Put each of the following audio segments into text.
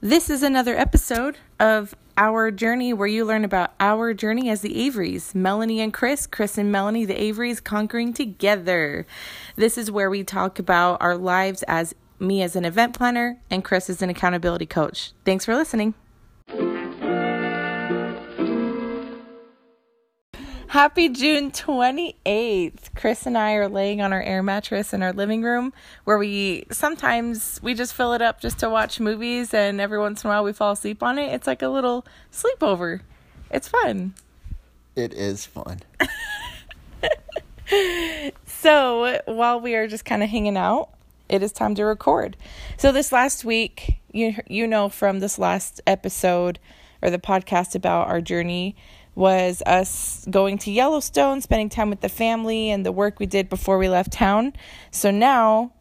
This is another episode of Our Journey where you learn about our journey as the Averys. Melanie and Chris, Chris and Melanie, the Averys, conquering together. This is where we talk about our lives as me as an event planner and Chris as an accountability coach. Thanks for listening. Happy June 28th. Chris and I are laying on our air mattress in our living room where we sometimes we just fill it up just to watch movies and every once in a while we fall asleep on it. It's like a little sleepover. It's fun. It is fun. So, while we are just kind of hanging out, it is time to record. So this last week, you you know from this last episode or the podcast about our journey was us going to Yellowstone, spending time with the family, and the work we did before we left town. So now,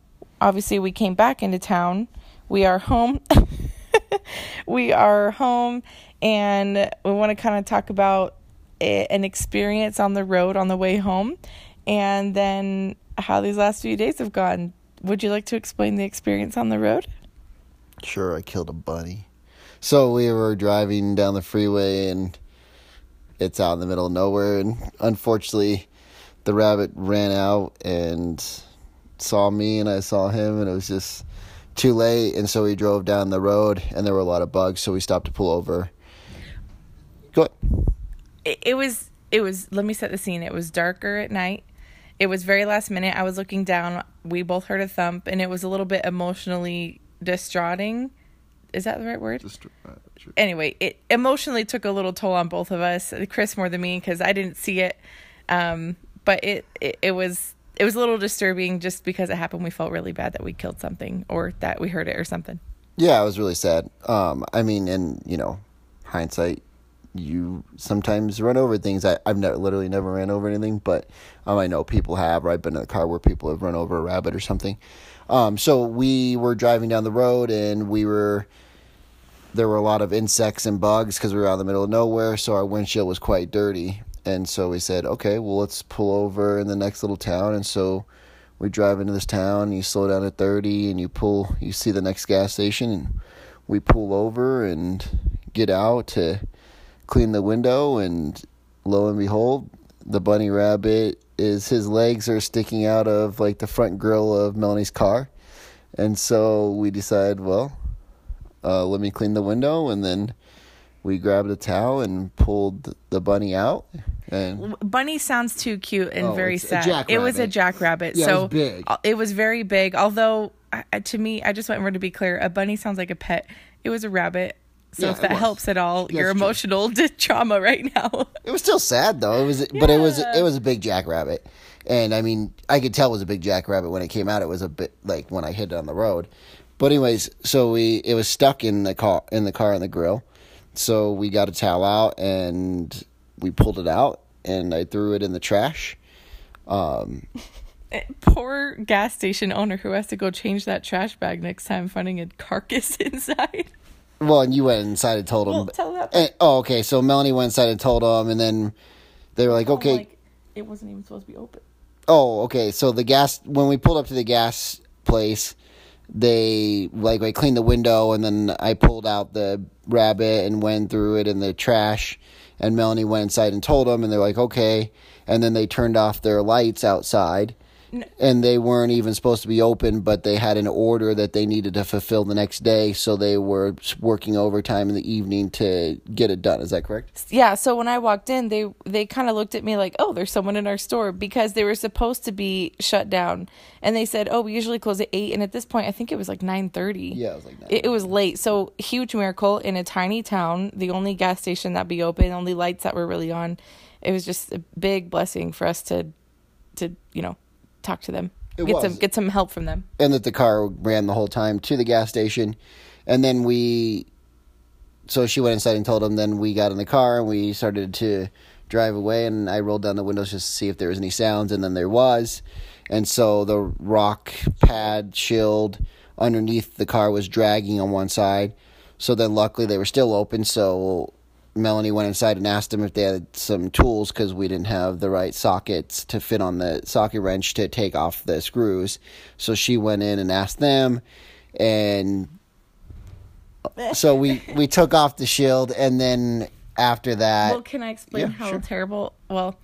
obviously, we came back into town. We are home. we are home, and we want to kind of talk about a, an experience on the road on the way home, and then how these last few days have gone. Would you like to explain the experience on the road? Sure, I killed a bunny. So we were driving down the freeway and it's out in the middle of nowhere and unfortunately the rabbit ran out and saw me and I saw him and it was just too late and so we drove down the road and there were a lot of bugs so we stopped to pull over. Go ahead. it, was it was let me set the scene. It was darker at night. It was very last minute. I was looking down. We both heard a thump and it was a little bit emotionally distraughting is that the right word anyway it emotionally took a little toll on both of us chris more than me because i didn't see it um, but it, it it was it was a little disturbing just because it happened we felt really bad that we killed something or that we heard it or something Yeah, it was really sad. Um, I mean, and you know, hindsight, you sometimes run over things. I, I've never, literally never ran over anything, but um, I know people have. Or I've been in a car where people have run over a rabbit or something. Um, so we were driving down the road, and we were there were a lot of insects and bugs because we were out in the middle of nowhere. So our windshield was quite dirty, and so we said, okay, well let's pull over in the next little town, and so we drive into this town and you slow down at 30 and you pull you see the next gas station and we pull over and get out to clean the window and lo and behold the bunny rabbit is his legs are sticking out of like the front grill of Melanie's car and so we decide well uh, let me clean the window and then we grabbed a towel and pulled the bunny out and Bunny sounds too cute and Oh, very sad. It was a jackrabbit. Yeah, it so was big. uh, It was very big. Although to me, I just want to be clear. A bunny sounds like a pet. It was a rabbit. So Yeah, if that helps at all, Yeah, your true. emotional trauma right now. It was still sad though. It was, but it was it was a big jackrabbit, and I mean I could tell it was a big jackrabbit when it came out. It was a bit like when I hit it on the road. But anyways, so we it was stuck in the car in the car in the grill. So we got a towel out and we pulled it out and I threw it in the trash. Um, Poor gas station owner who has to go change that trash bag next time, finding a carcass inside. well, and you went inside and told them. Well, tell that. and- oh, okay. So Melanie went inside and told them, and then they were like, okay, Like, it wasn't even supposed to be open. Oh, okay. So the gas when we pulled up to the gas place, they like I cleaned the window and then I pulled out the rabbit and went through it in the trash. And Melanie went inside and told them, and they're like, okay. And then they turned off their lights outside, and they weren't even supposed to be open, but they had an order that they needed to fulfill the next day, so they were working overtime in the evening to get it done. Is that correct? yeah so when i walked in they they kind of looked at me like oh there's someone in our store because they were supposed to be shut down. And they said oh we usually close at 8 and at this point i think it was like 9.30 Yeah, it was like it, it was late. So huge miracle in a tiny town the only gas station that be open only lights that were really on. It was just a big blessing for us to to you know talk to them. It get was. some get some help from them. And that the car ran the whole time to the gas station. And then we so she went inside and told him then we got in the car and we started to drive away. And i rolled down the windows just to see if there was any sounds. And then there was. And so the rock pad shield underneath the car was dragging on one side. So then luckily they were still open. So Melanie went inside and asked them if they had some tools because we didn't have the right sockets to fit on the socket wrench to take off the screws. So she went in and asked them, and so we we took off the shield, and then after that, well, can I explain yeah, how sure. terrible? Well,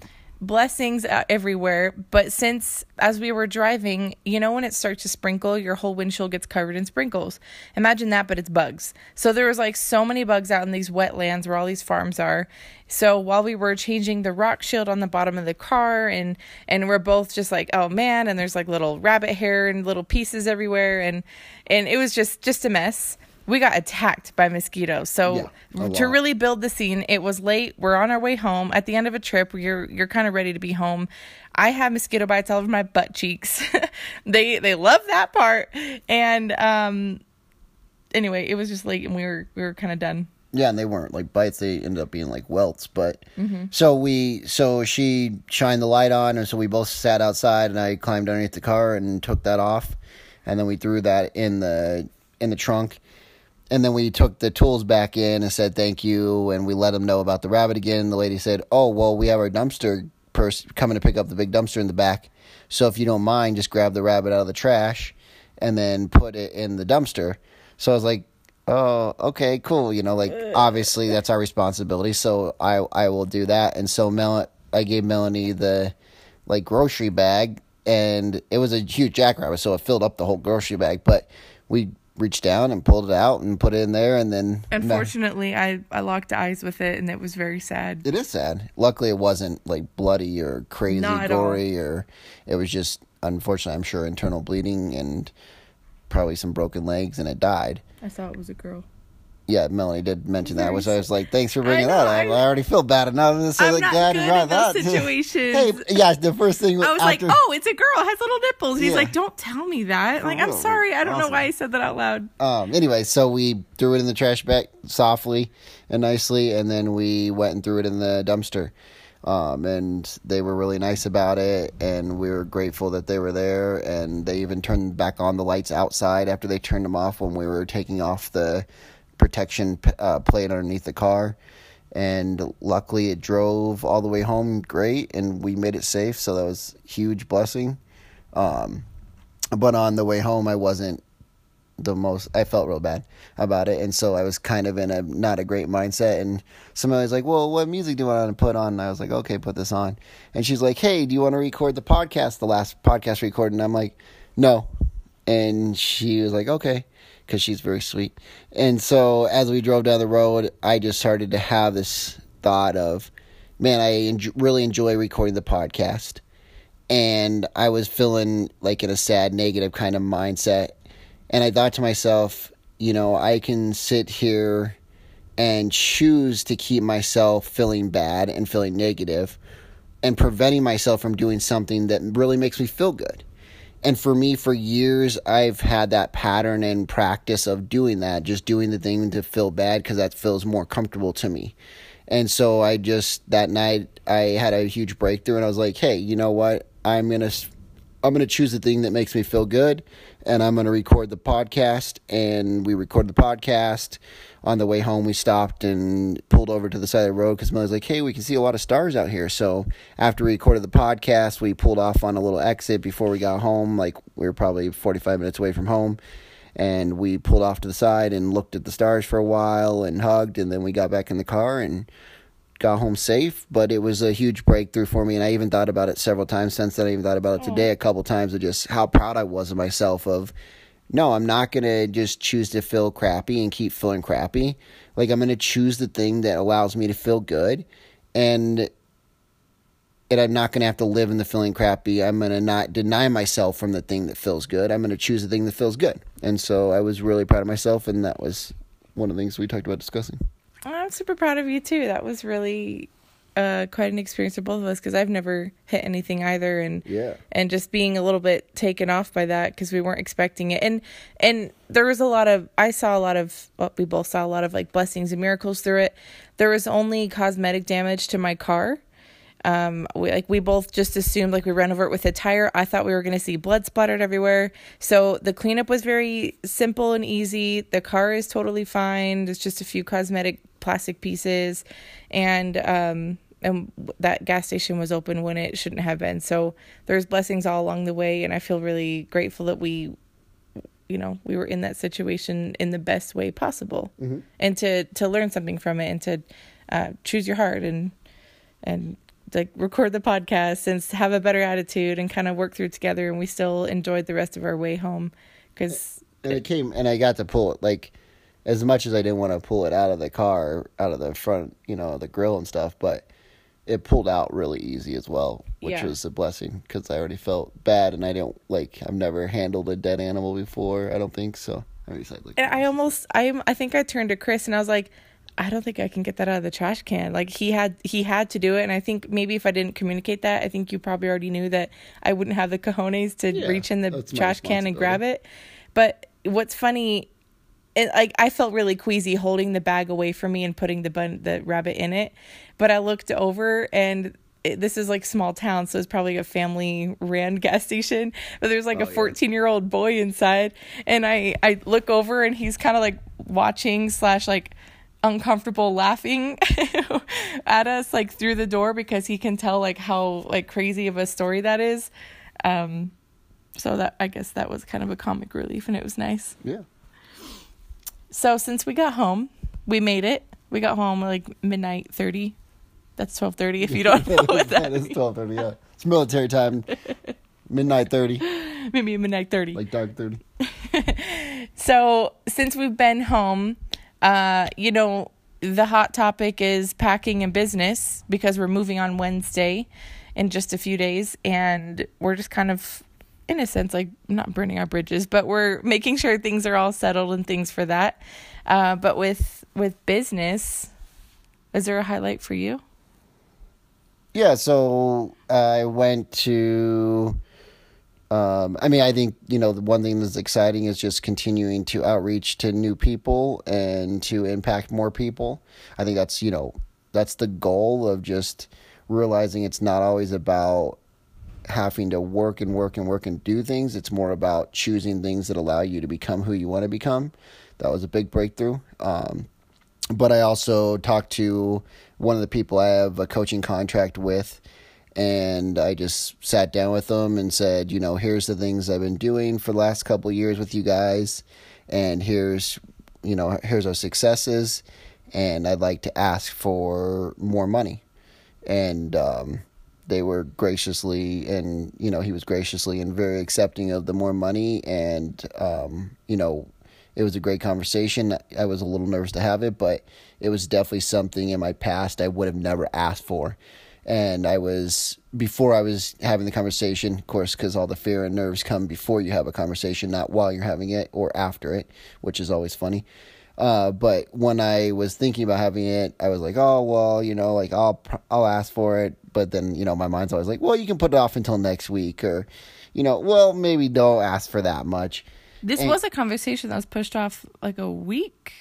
blessings uh, everywhere, but since as we were driving, you know when it starts to sprinkle, your whole windshield gets covered in sprinkles. Imagine that, but it's bugs. So there was like so many bugs out in these wetlands where all these farms are. So while we were changing the rock shield on the bottom of the car, and and we're both just like, oh man, and there's like little rabbit hair and little pieces everywhere, and and it was just just a mess we got attacked by mosquitoes. So Yeah, to really build the scene, it was late. We're on our way home. At the end of a trip, you're you're kind of ready to be home. I have mosquito bites all over my butt cheeks. they they love that part. And um anyway, it was just late and we were we were kind of done. Yeah, and they weren't like bites; they ended up being like welts. But so we, so she shined the light on, and so we both sat outside, and I climbed underneath the car and took that off, and then we threw that in the in the trunk, and then we took the tools back in and said thank you, and we let them know about the rabbit again. The lady said, "Oh well, we have our dumpster person coming to pick up the big dumpster in the back, so if you don't mind, just grab the rabbit out of the trash, and then put it in the dumpster." So I was like, oh okay cool. You know like obviously that's our responsibility. So i i will do that. And so mel i gave melanie the like grocery bag. And it was a huge jackrabbit so it filled up the whole grocery bag. But we reached down and pulled it out and put it in there and then Unfortunately, I I locked eyes with it and it was very sad. it is sad luckily it wasn't like bloody or crazy Not gory or it was just unfortunately i'm sure internal bleeding and probably some broken legs and it died I thought it was a girl. Yeah, Melanie did mention that, which I was like, "Thanks for bringing know, that up." I- I, already feel bad enough. So I'm like, not you good in those that. situations. hey, yeah, the first thing I was after, like, "Oh, it's a girl. Has little nipples." He's Yeah. like, "Don't tell me that." like, I'm sorry. I don't know why I said that out loud. Um. Anyway, so we threw it in the trash bag softly and nicely, and then we went and threw it in the dumpster. Um, and they were really nice about it, and we were grateful that they were there. And they even turned back on the lights outside after they turned them off when we were taking off the protection uh, plate underneath the car. And luckily, it drove all the way home great, and we made it safe. So that was huge blessing. Um, but on the way home, I wasn't the most I felt real bad about it and so I was kind of in a not a great mindset and somebody was like, Well, what music do you want to put on? And I was like, Okay, put this on. And she's like, Hey, do you want to record the podcast, the last podcast recording? And I'm like, No. And she was like, Okay, because she's very sweet. And so as we drove down the road, I just started to have this thought of, man, I enj- really enjoy recording the podcast. And I was feeling like in a sad, negative kind of mindset and I thought to myself, you know, I can sit here and choose to keep myself feeling bad and feeling negative and preventing myself from doing something that really makes me feel good. And for me, for years, I've had that pattern and practice of doing that, just doing the thing to feel bad because that feels more comfortable to me. And so I just, that night, I had a huge breakthrough and I was like, hey, you know what? I'm going to I'm going to choose the thing that makes me feel good and I'm going to record the podcast. And we recorded the podcast. On the way home, we stopped and pulled over to the side of the road because Millie's like, hey, we can see a lot of stars out here. So after we recorded the podcast, we pulled off on a little exit before we got home. Like we were probably 45 minutes away from home. And we pulled off to the side and looked at the stars for a while and hugged. And then we got back in the car and got home safe, but it was a huge breakthrough for me. And I even thought about it several times since then. I even thought about it today a couple times of just how proud I was of myself of, no, I'm not going to just choose to feel crappy and keep feeling crappy. Like, I'm going to choose the thing that allows me to feel good. And and I'm not going to have to live in the feeling crappy. I'm going to not deny myself from the thing that feels good. I'm going to choose the thing that feels good. And so I was really proud of myself, and that was one of the things we talked about discussing. I'm super proud of you too. That was really uh, quite an experience for both of us because I've never hit anything either, and Yeah. and just being a little bit taken off by that because we weren't expecting it, and and there was a lot of I saw a lot of well, we both saw a lot of like blessings and miracles through it. There was only cosmetic damage to my car. Um, we like we both just assumed like we ran over it with a tire. I thought we were going to see blood splattered everywhere. So the cleanup was very simple and easy. The car is totally fine. There's just a few cosmetic plastic pieces, and um, and that gas station was open when it shouldn't have been. So there's blessings all along the way, and I feel really grateful that we you know we were in that situation in the best way possible Mm-hmm. and to to learn something from it and to uh, choose your heart and and like record the podcast and have a better attitude and kind of work through it together and we still enjoyed the rest of our way home because and it came and I got to pull it like as much as I didn't want to pull it out of the car, out of the front, you know, the grill and stuff, but it pulled out really easy as well, which Yeah. was a blessing because I already felt bad and I don't like I've never handled a dead animal before. I don't think so. I decided like And I almost I I think I turned to Chris and I was like, I don't think I can get that out of the trash can. Like he had he had to do it, and I think maybe if I didn't communicate that, I think you probably already knew that I wouldn't have the cojones to Yeah, reach in the trash can and grab it. But what's funny, it, like I felt really queasy holding the bag away from me and putting the bun the rabbit in it, but I looked over and. It, this is like small town, so it's probably a family ran gas station. But there's like Oh, a 14 year old boy inside, and I I look over and he's kind of like watching slash like uncomfortable laughing at us like through the door because he can tell like how like crazy of a story that is. Um, so that I guess that was kind of a comic relief, and it was nice. Yeah. So since we got home, we made it. We got home like midnight thirty. That's twelve thirty. If you don't know what that is twelve thirty. yeah. It's military time. Midnight thirty. maybe midnight thirty. Like dark thirty. So since we've been home, uh, you know, the hot topic is packing and business because we're moving on Wednesday in just a few days, and we're just kind of, in a sense, like not burning our bridges, but we're making sure things are all settled and things for that. Uh, but with with business, is there a highlight for you? Yeah, so I went to. Um, I mean, I think you know the one thing that's exciting is just continuing to outreach to new people and to impact more people. I think that's you know that's the goal of just realizing it's not always about having to work and work and work and do things. It's more about choosing things that allow you to become who you want to become. That was a big breakthrough. Um, but I also talked to one of the people I have a coaching contract with, and I just sat down with them and said, you know, here's the things I've been doing for the last couple years with you guys, and here's, you know, here's our successes, and I'd like to ask for more money, and um, they were graciously and you know he was graciously and very accepting of the more money. And um, you know it was a great conversation. I was a little nervous to have it but it was definitely something in my past i would have never asked for. And i was before i was having the conversation of course because all the fear and nerves come before you have a conversation not while you're having it or after it which is always funny uh, but when I was thinking about having it, I was like, oh well, you know, like I'll I'll ask for it. But then you know, my mind's always like, well, you can put it off until next week, or you know, well, maybe don't ask for that much. This And- was a conversation that was pushed off like a week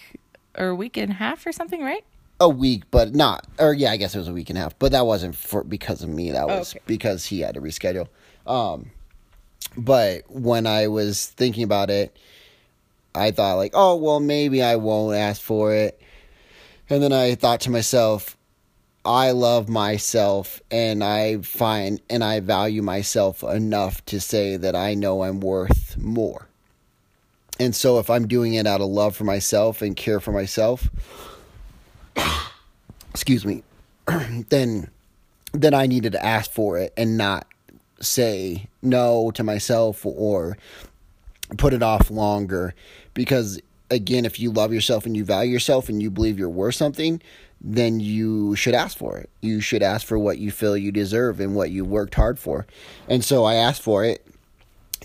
or a week and a half or something, right? A week, but not, or yeah, I guess it was a week and a half, but that wasn't for because of me. That was Okay. because he had to reschedule. Um, but when I was thinking about it, I thought like, oh well, maybe I won't ask for it, and then I thought to myself, I love myself and I find and I value myself enough to say that I know I'm worth more. And so if I'm doing it out of love for myself and care for myself, excuse me, then then I needed to ask for it and not say no to myself or put it off longer because again if you love yourself and you value yourself and you believe you're worth something then you should ask for it. You should ask for what you feel you deserve and what you worked hard for. And so i asked for it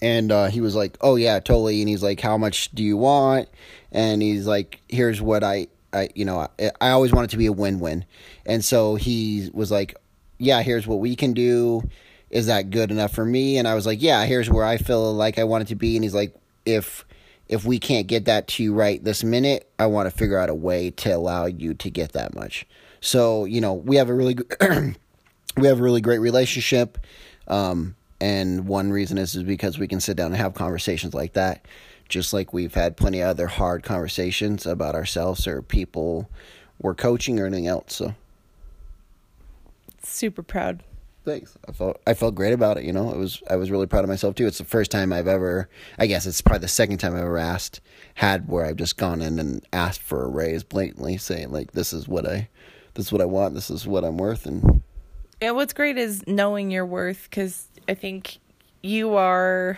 and uh, he was like oh yeah totally. And he's like how much do you want? And he's like here's what i i you know i, I always want it to be a win-win. And so he was like yeah here's what we can do is that good enough for me? And i was like yeah here's where i feel like i want it to be. And he's like if if we can't get that to you right this minute i want to figure out a way to allow you to get that much. So you know we have a really we have a really great relationship. Um, and one reason is, is because we can sit down and have conversations like that. Just like we've had plenty of other hard conversations about ourselves or people we're coaching or anything else so. Super proud thanks. I felt I felt great about it. You know, it was I was really proud of myself too. It's the first time I've ever, I guess it's probably the second time I've ever asked, had where I've just gone in and asked for a raise blatantly, saying like, this is what I, this is what I want, this is what I'm worth, and. Yeah, what's great is knowing your worth because I think you are.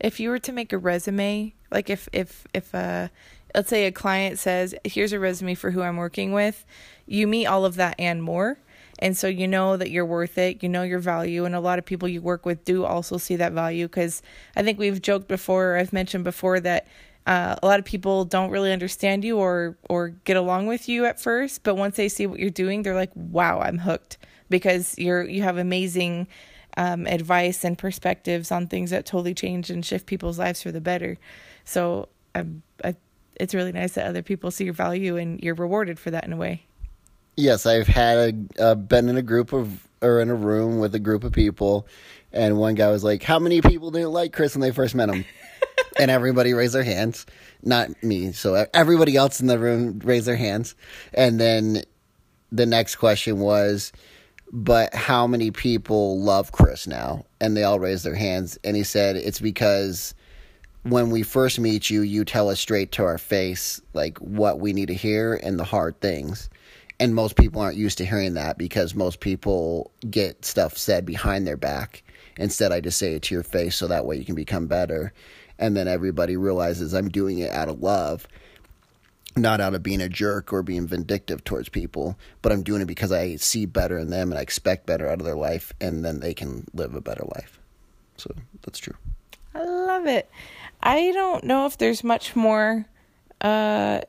If you were to make a resume, like if if if uh, let's say a client says, "Here's a resume for who I'm working with," you meet all of that and more and so you know that you're worth it. You know your value. And a lot of people you work with do also see that value because i think we've joked before i've mentioned before that uh, a lot of people don't really understand you or or get along with you at first but once they see what you're doing they're like wow i'm hooked. Because you're you have amazing um, advice and perspectives on things that totally change and shift people's lives for the better. So um, I, it's really nice that other people see your value and you're rewarded for that in a way Yes, I've had a, uh, been in a group of or in a room with a group of people, and one guy was like, "How many people didn't like Chris when they first met him?" and everybody raised their hands. Not me, so everybody else in the room raised their hands. And then the next question was, "But how many people love Chris now?" And they all raised their hands, and he said, "It's because." when we first meet you, you tell us straight to our face like what we need to hear and the hard things and most people aren't used to hearing that because most people get stuff said behind their back instead i just say it to your face so that way you can become better. And then everybody realizes i'm doing it out of love not out of being a jerk or being vindictive towards people but i'm doing it because i see better in them and i expect better out of their life and then they can live a better life. So that's true. I love it. I don't know if there's much more uh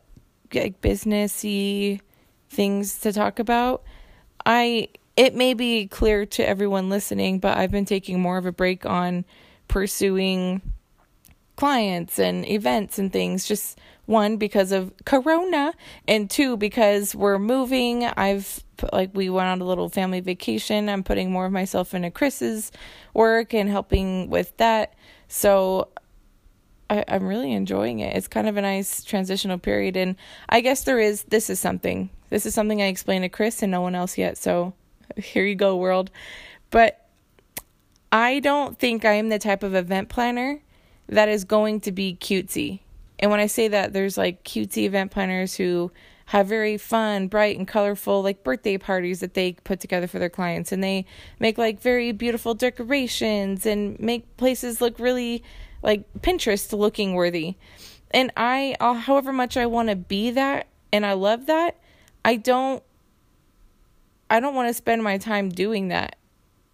like businessy things to talk about. I it may be clear to everyone listening, but I've been taking more of a break on pursuing clients and events and things. Just one because of corona and two because we're moving. I've like we went on a little family vacation. I'm putting more of myself into chris's work and helping with that. So I, i'm really enjoying it it's kind of a nice transitional period and i guess there is this is something this is something I explained to Chris and no one else yet, so here you go, world. But I don't think I am the type of event planner that is going to be cutesy. And when I say that, there's like cutesy event planners who have very fun, bright, and colorful like birthday parties that they put together for their clients, and they make like very beautiful decorations and make places look really like Pinterest looking worthy. And I, uh, however much I want to be that, and I love that, I don't I don't want to spend my time doing that.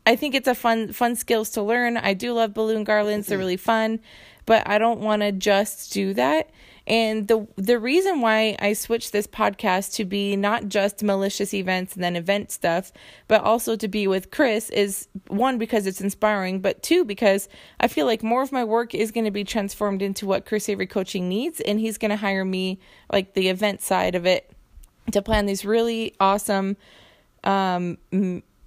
I think it's a fun fun skills to learn. I do love balloon garlands. They're really fun, but I don't want to just do that. And the the reason why I switched this podcast to be not just malicious events and then event stuff, but also to be with Chris is one because it's inspiring, but two because I feel like more of my work is going to be transformed into what Chris Avery coaching needs and he's going to hire me like the event side of it to plan these really awesome um,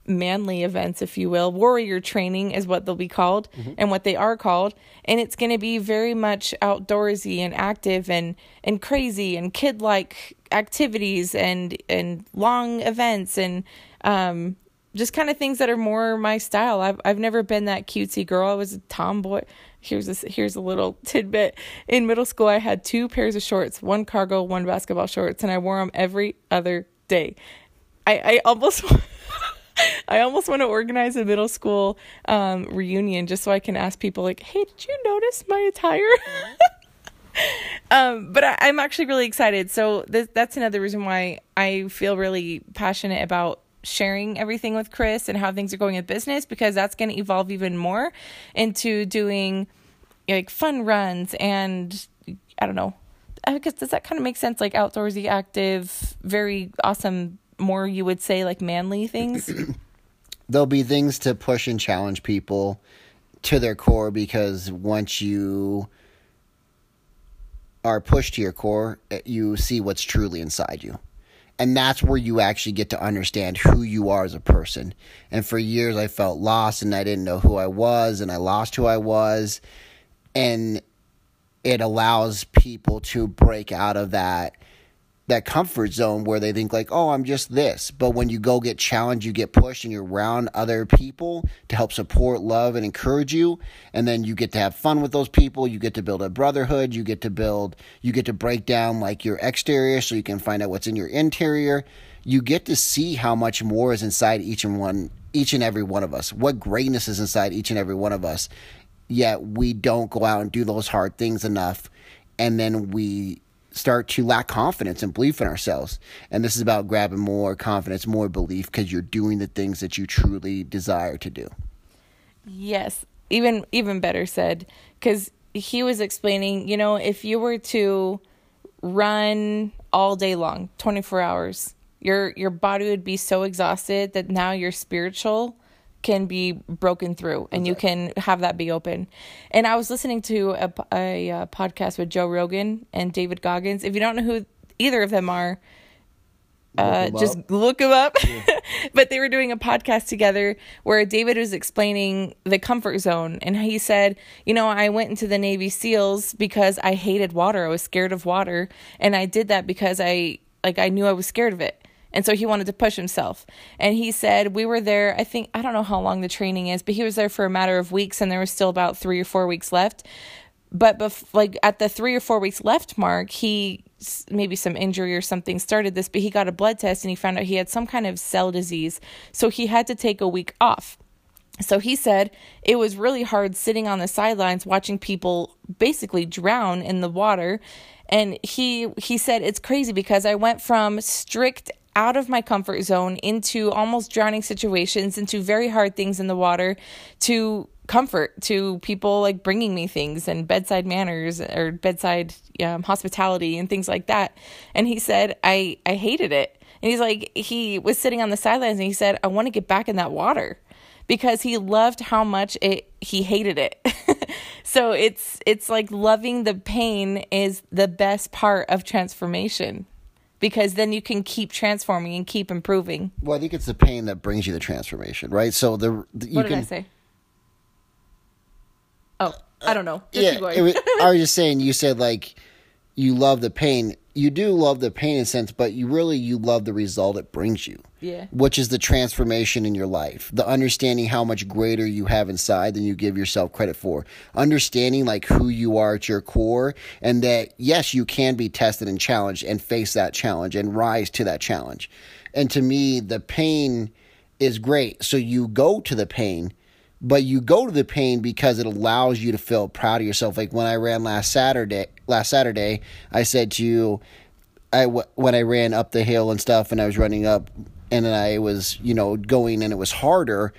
manly events, if you will. Warrior training is what they'll be called mm-hmm. and what they are called. And it's going to be very much outdoorsy and active and, and crazy and kid like activities and, and long events and um, just kind of things that are more my style. I've, I've never been that cutesy girl. I was a tomboy here's a here's a little tidbit. In middle school, I had two pairs of shorts, one cargo, one basketball shorts, and I wore them every other day. I I almost. I almost want to organize a middle school um, reunion just so I can ask people like, "Hey, did you notice my attire?" um, but I, am actually really excited. So th- that's another reason why I feel really passionate about sharing everything with Chris and how things are going in business because that's going to evolve even more into doing like fun runs and I don't know. I guess does that kind of make sense? Like outdoorsy, active, very awesome. More you would say like manly things. There'll be things to push and challenge people to their core because once you are pushed to your core, eh, you see what's truly inside you and that's where you actually get to understand who you are as a person. And for years, I felt lost and I didn't know who I was, and I lost who I was. And it allows people to break out of that that comfort zone where they think like, "Oh, I'm just this." But when you go get challenged, you get pushed and you're around other people to help support, love and encourage you, and then you get to have fun with those people, you get to build a brotherhood, you get to build you get to break down like your exterior so you can find out what's in your interior. You get to see how much more is inside each and one each and every one of us. What greatness is inside each and every one of us. Yet we don't go out and do those hard things enough and then we start to lack confidence and belief in ourselves. And this is about grabbing more confidence, more belief because you're doing the things that you truly desire to do. Yes, even even better said cuz he was explaining, you know, if you were to run all day long, 24 hours, your your body would be so exhausted that now your spiritual can be broken through and you can have that be open. And I was listening to a, a, a, podcast with Joe Rogan and David Goggins. If you don't know who either of them are, uh, just look them up. Yeah. but they were doing a podcast together where David was explaining the comfort zone. And he said, You know, I went into the Navy SEALs because I hated water. I was scared of water. And I did that because I, like, I knew I was scared of it. And so he wanted to push himself. And he said, We were there, I think, I don't know how long the training is, but he was there for a matter of weeks and there was still about three or four weeks left. But bef- like at the three or four weeks left mark, he maybe some injury or something started this, but he got a blood test and he found out he had some kind of cell disease. So he had to take a week off. So he said it was really hard sitting on the sidelines watching people basically drown in the water and he he said it's crazy because I went from strict out of my comfort zone into almost drowning situations, into very hard things in the water, to comfort, to people like bringing me things and bedside manners or bedside um, hospitality and things like that. And he said, I, I hated it. And he's like, he was sitting on the sidelines and he said, I want to get back in that water because he loved how much it he hated it. so it's it's like loving the pain is the best part of transformation because then you can keep transforming and keep improving. Well, I think it's the pain that brings you the transformation, right? So the, the you what did can, I say? Oh, I don't know. Just yeah, was, I was just saying. You said like you love the pain. You do love the pain in a sense, but you really you love the result it brings you. Yeah. Which is the transformation in your life. The understanding how much greater you have inside than you give yourself credit for. Understanding like who you are at your core and that yes, you can be tested and challenged and face that challenge and rise to that challenge. And to me, the pain is great. So you go to the pain but you go to the pain because it allows you to feel proud of yourself. Like when I ran last Saturday, last Saturday, I said to you, I when I ran up the hill and stuff, and I was running up, and then I was you know going, and it was harder.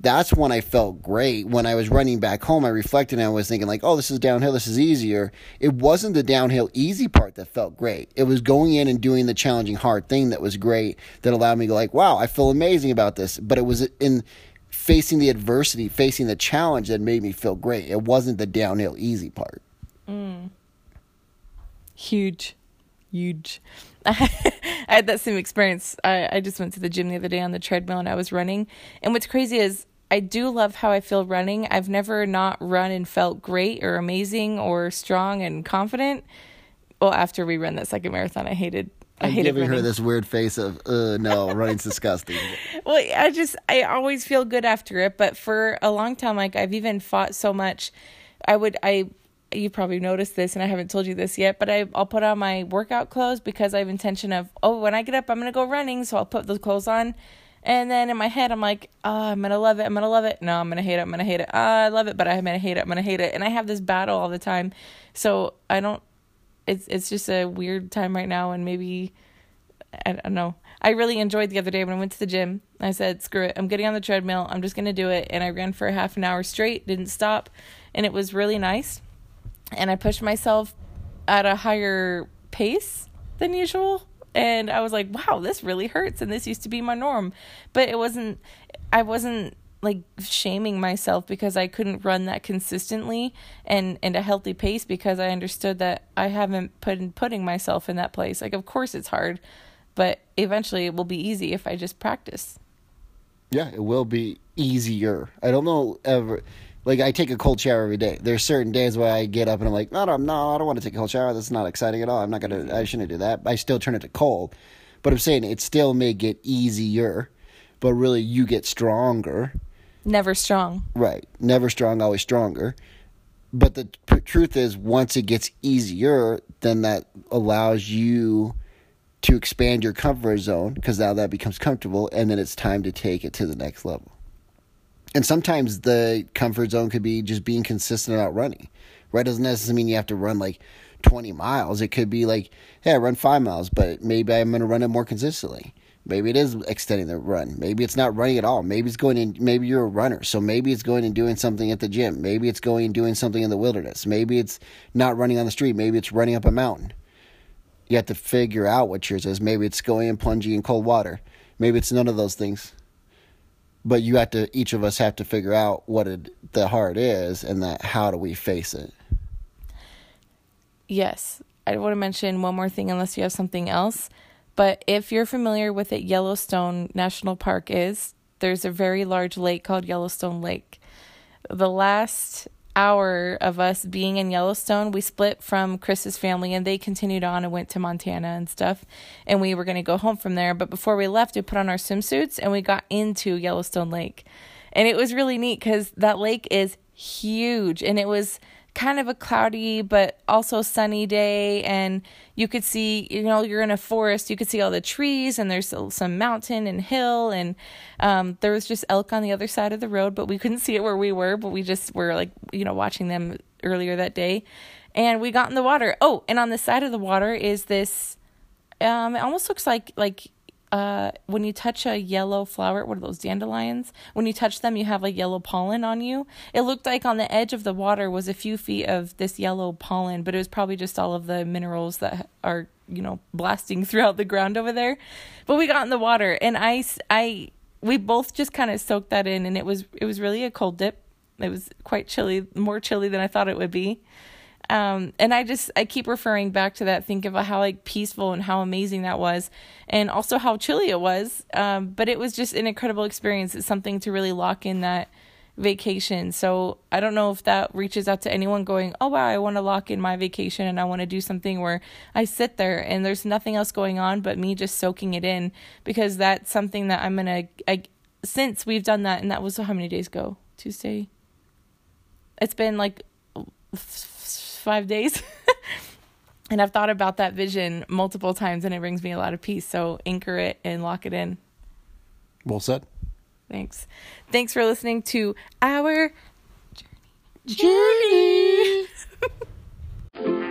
That's when I felt great. When I was running back home, I reflected and I was thinking like, "Oh, this is downhill. This is easier." It wasn't the downhill easy part that felt great. It was going in and doing the challenging hard thing that was great. That allowed me to go like, "Wow, I feel amazing about this." But it was in facing the adversity, facing the challenge that made me feel great. It wasn't the downhill easy part. Mm. Huge. Huge. I had that same experience. I, I just went to the gym the other day on the treadmill and I was running. And what's crazy is I do love how I feel running. I've never not run and felt great or amazing or strong and confident. Well, after we ran that second marathon, I hated I hate giving her this weird face of, uh, no, running's disgusting. well, I just, I always feel good after it. But for a long time, like I've even fought so much. I would, I, you probably noticed this, and I haven't told you this yet, but I, I'll put on my workout clothes because I have intention of, oh, when I get up, I'm gonna go running, so I'll put those clothes on. And then in my head, I'm like, oh, I'm gonna love it. I'm gonna love it. No, I'm gonna hate it. I'm gonna hate it. Oh, I love it, but I'm gonna hate it. I'm gonna hate it. And I have this battle all the time. So I don't it's it's just a weird time right now and maybe I don't know. I really enjoyed the other day when I went to the gym. I said, "Screw it. I'm getting on the treadmill. I'm just going to do it." And I ran for a half an hour straight, didn't stop, and it was really nice. And I pushed myself at a higher pace than usual, and I was like, "Wow, this really hurts." And this used to be my norm, but it wasn't I wasn't like shaming myself because I couldn't run that consistently and and a healthy pace because I understood that I haven't put putting myself in that place. Like of course it's hard, but eventually it will be easy if I just practice. Yeah, it will be easier. I don't know ever Like I take a cold shower every day. There's certain days where I get up and I'm like, no, no, no, I don't want to take a cold shower. That's not exciting at all. I'm not gonna. I shouldn't do that. I still turn it to cold, but I'm saying it still may get easier, but really you get stronger. Never strong. Right. Never strong, always stronger. But the truth is, once it gets easier, then that allows you to expand your comfort zone because now that becomes comfortable, and then it's time to take it to the next level. And sometimes the comfort zone could be just being consistent about running, right? Doesn't necessarily mean you have to run like 20 miles. It could be like, hey, I run five miles, but maybe I'm going to run it more consistently. Maybe it is extending the run. Maybe it's not running at all. Maybe it's going in. Maybe you're a runner, so maybe it's going and doing something at the gym. Maybe it's going and doing something in the wilderness. Maybe it's not running on the street. Maybe it's running up a mountain. You have to figure out what yours is. Maybe it's going and plunging in cold water. Maybe it's none of those things. But you have to. Each of us have to figure out what it, the heart is, and that how do we face it. Yes. I want to mention one more thing, unless you have something else. But if you're familiar with it, Yellowstone National Park is, there's a very large lake called Yellowstone Lake. The last hour of us being in Yellowstone, we split from Chris's family and they continued on and went to Montana and stuff. And we were going to go home from there. But before we left, we put on our swimsuits and we got into Yellowstone Lake. And it was really neat because that lake is huge and it was kind of a cloudy but also sunny day. And you could see you know you're in a forest you could see all the trees and there's some mountain and hill. And um, there was just elk on the other side of the road but we couldn't see it where we were but we just were like you know watching them earlier that day. And we got in the water. Oh and on the side of the water is this um, it almost looks like like uh, when you touch a yellow flower, what are those dandelions? When you touch them, you have a yellow pollen on you. It looked like on the edge of the water was a few feet of this yellow pollen, but it was probably just all of the minerals that are, you know, blasting throughout the ground over there. But we got in the water, and I, I, we both just kind of soaked that in, and it was, it was really a cold dip. It was quite chilly, more chilly than I thought it would be. Um, and I just I keep referring back to that, think about how like peaceful and how amazing that was, and also how chilly it was. Um, but it was just an incredible experience. It's something to really lock in that vacation. So I don't know if that reaches out to anyone going, oh wow, I want to lock in my vacation and I want to do something where I sit there and there's nothing else going on but me just soaking it in because that's something that I'm gonna. I since we've done that and that was how many days ago? Tuesday. It's been like five days. and I've thought about that vision multiple times and it brings me a lot of peace. So anchor it and lock it in. Well said. Thanks. Thanks for listening to our journey. journey.